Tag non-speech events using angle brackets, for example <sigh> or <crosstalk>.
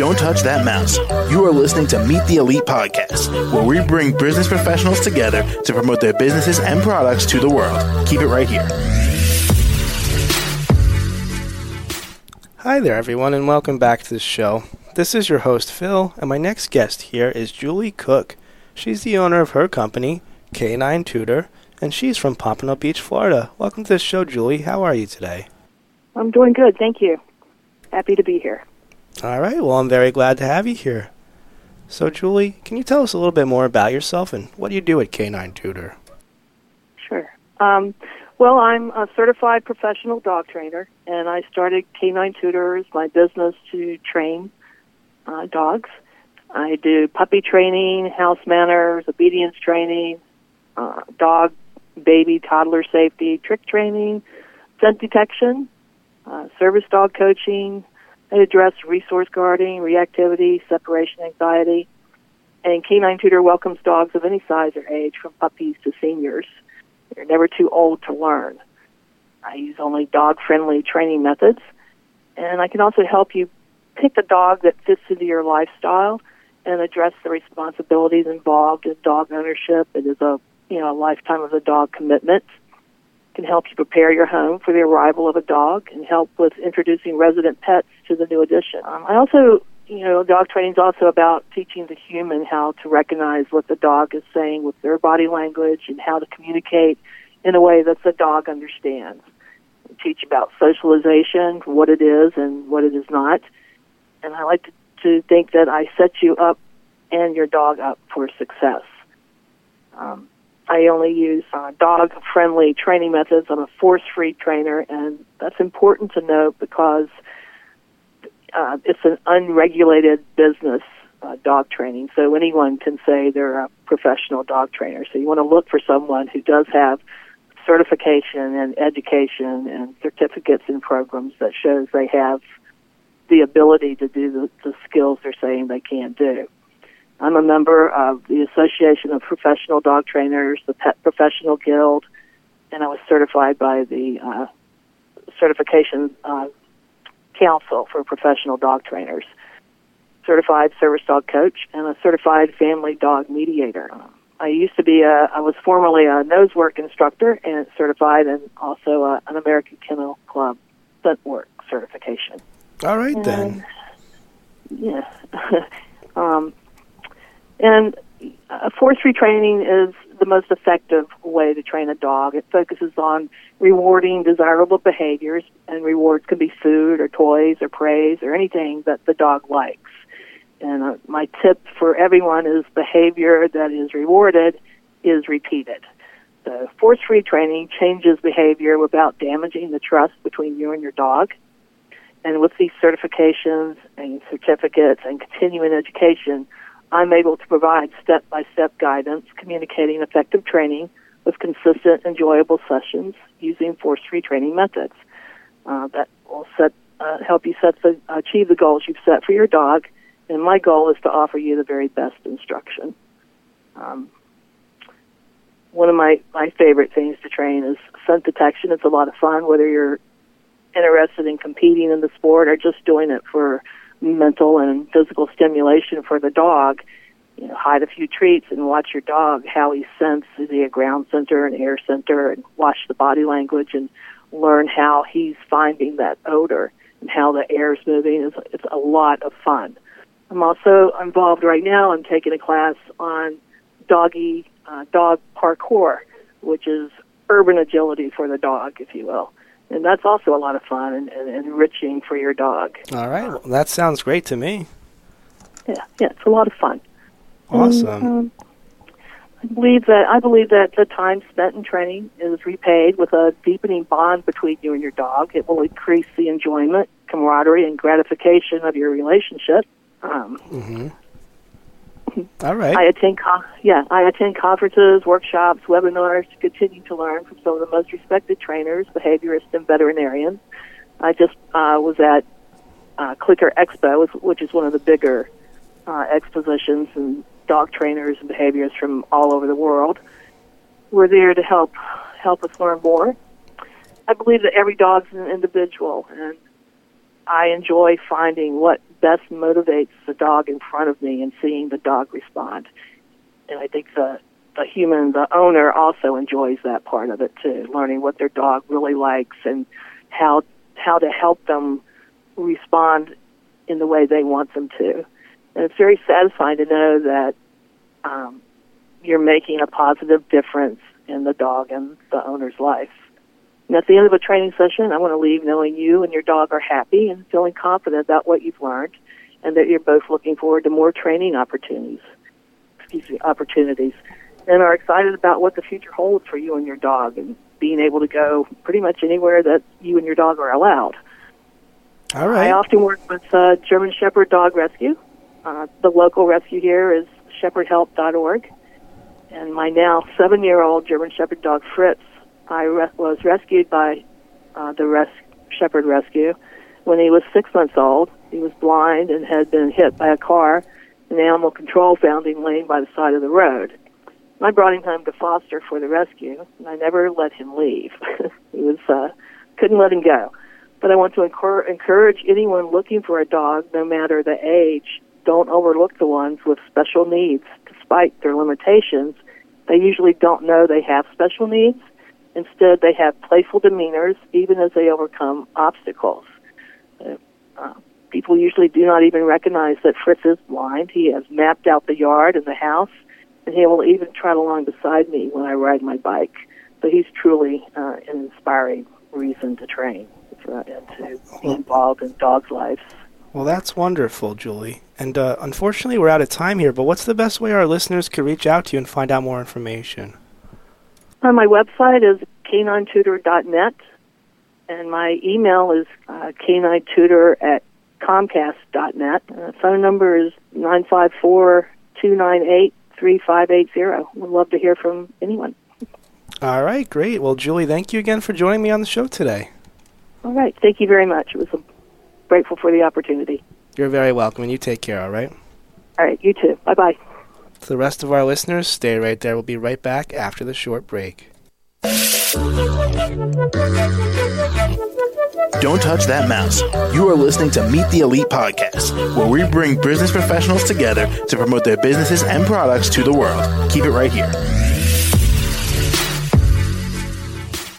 Don't touch that mouse. You are listening to Meet the Elite podcast, where we bring business professionals together to promote their businesses and products to the world. Keep it right here. Hi there, everyone, and welcome back to the show. This is your host, Phil, and my next guest here is Julie Cook. She's the owner of her company, K9 Tutor, and she's from Pompano Beach, Florida. Welcome to the show, Julie. How are you today? I'm doing good, thank you. Happy to be here. All right, well, I'm very glad to have you here. So, Julie, can you tell us a little bit more about yourself and what do you do at K9 Tutor? Sure. Um, well, I'm a certified professional dog trainer, and I started K9 Tutors, my business to train uh, dogs. I do puppy training, house manners, obedience training, uh, dog, baby, toddler safety, trick training, scent detection, uh, service dog coaching. I address resource guarding, reactivity, separation anxiety. And K9 Tutor welcomes dogs of any size or age, from puppies to seniors. They're never too old to learn. I use only dog friendly training methods. And I can also help you pick a dog that fits into your lifestyle and address the responsibilities involved in dog ownership. It is a you know a lifetime of the dog commitment. It can help you prepare your home for the arrival of a dog and help with introducing resident pets to the new edition. Um, I also you know, dog training is also about teaching the human how to recognize what the dog is saying with their body language and how to communicate in a way that the dog understands. We teach about socialization, what it is and what it is not. And I like to, to think that I set you up and your dog up for success. Um, I only use uh, dog friendly training methods. I'm a force free trainer, and that's important to note because uh, it's an unregulated business, uh, dog training. So anyone can say they're a professional dog trainer. So you want to look for someone who does have certification and education and certificates and programs that shows they have the ability to do the, the skills they're saying they can't do. I'm a member of the Association of Professional Dog Trainers, the Pet Professional Guild, and I was certified by the uh, certification uh, Council for Professional Dog Trainers, certified service dog coach, and a certified family dog mediator. I used to be a, I was formerly a nose work instructor and certified, and also a, an American Kennel Club scent work certification. All right and, then. Yeah. <laughs> um, and uh, force free training is the most effective way to train a dog. It focuses on rewarding desirable behaviors, and rewards can be food or toys or praise or anything that the dog likes. And uh, my tip for everyone is behavior that is rewarded is repeated. So force-free training changes behavior without damaging the trust between you and your dog. And with these certifications and certificates and continuing education, I'm able to provide step by step guidance, communicating effective training with consistent, enjoyable sessions using force free training methods. Uh, that will set, uh, help you set the, achieve the goals you've set for your dog. And my goal is to offer you the very best instruction. Um, one of my, my favorite things to train is scent detection. It's a lot of fun, whether you're interested in competing in the sport or just doing it for mental and physical stimulation for the dog. You know, hide a few treats and watch your dog how he scents. Is he a ground scenter, an air scenter, and watch the body language and learn how he's finding that odor and how the air is moving. It's, it's a lot of fun. I'm also involved right now. I'm taking a class on doggy uh, dog parkour, which is urban agility for the dog, if you will and that's also a lot of fun and, and enriching for your dog. All right, well, that sounds great to me. Yeah, yeah, it's a lot of fun. Awesome. And, um, I believe that I believe that the time spent in training is repaid with a deepening bond between you and your dog. It will increase the enjoyment, camaraderie, and gratification of your relationship. Um, mm-hmm. All right. I attend, con- yeah, I attend conferences, workshops, webinars to continue to learn from some of the most respected trainers, behaviorists, and veterinarians. I just uh, was at uh, Clicker Expo, which is one of the bigger uh, expositions, and dog trainers and behaviorists from all over the world. We're there to help help us learn more. I believe that every dog's an individual, and I enjoy finding what best motivates the dog in front of me and seeing the dog respond. And I think the the human, the owner, also enjoys that part of it too, learning what their dog really likes and how how to help them respond in the way they want them to. And it's very satisfying to know that um, you're making a positive difference in the dog and the owner's life. And at the end of a training session, I want to leave knowing you and your dog are happy and feeling confident about what you've learned, and that you're both looking forward to more training opportunities. Excuse me, opportunities, and are excited about what the future holds for you and your dog, and being able to go pretty much anywhere that you and your dog are allowed. All right. I often work with uh, German Shepherd Dog Rescue. Uh, the local rescue here is shepherdhelp.org. And my now seven year old German Shepherd dog Fritz, I re- was rescued by uh, the res- Shepherd Rescue when he was six months old. He was blind and had been hit by a car, and animal control found him laying by the side of the road. I brought him home to foster for the rescue, and I never let him leave. <laughs> he was uh, couldn't let him go. But I want to encour- encourage anyone looking for a dog, no matter the age, don't overlook the ones with special needs. Despite their limitations, they usually don't know they have special needs. Instead, they have playful demeanors even as they overcome obstacles. Uh, uh, people usually do not even recognize that Fritz is blind. He has mapped out the yard and the house, and he will even trot along beside me when I ride my bike. But he's truly uh, an inspiring reason to train uh, and to be involved in dogs' lives. Well, that's wonderful, Julie. And uh, unfortunately, we're out of time here, but what's the best way our listeners could reach out to you and find out more information? Uh, my website is caninetutor.net, and my email is uh, caninetutor at comcast.net. Uh, phone number is 954 298 3580. We'd love to hear from anyone. All right, great. Well, Julie, thank you again for joining me on the show today. All right. Thank you very much. It was a, grateful for the opportunity. You're very welcome, and you take care, all right? All right. You too. Bye bye. To the rest of our listeners, stay right there. We'll be right back after the short break. Don't touch that mouse. You are listening to Meet the Elite Podcast, where we bring business professionals together to promote their businesses and products to the world. Keep it right here.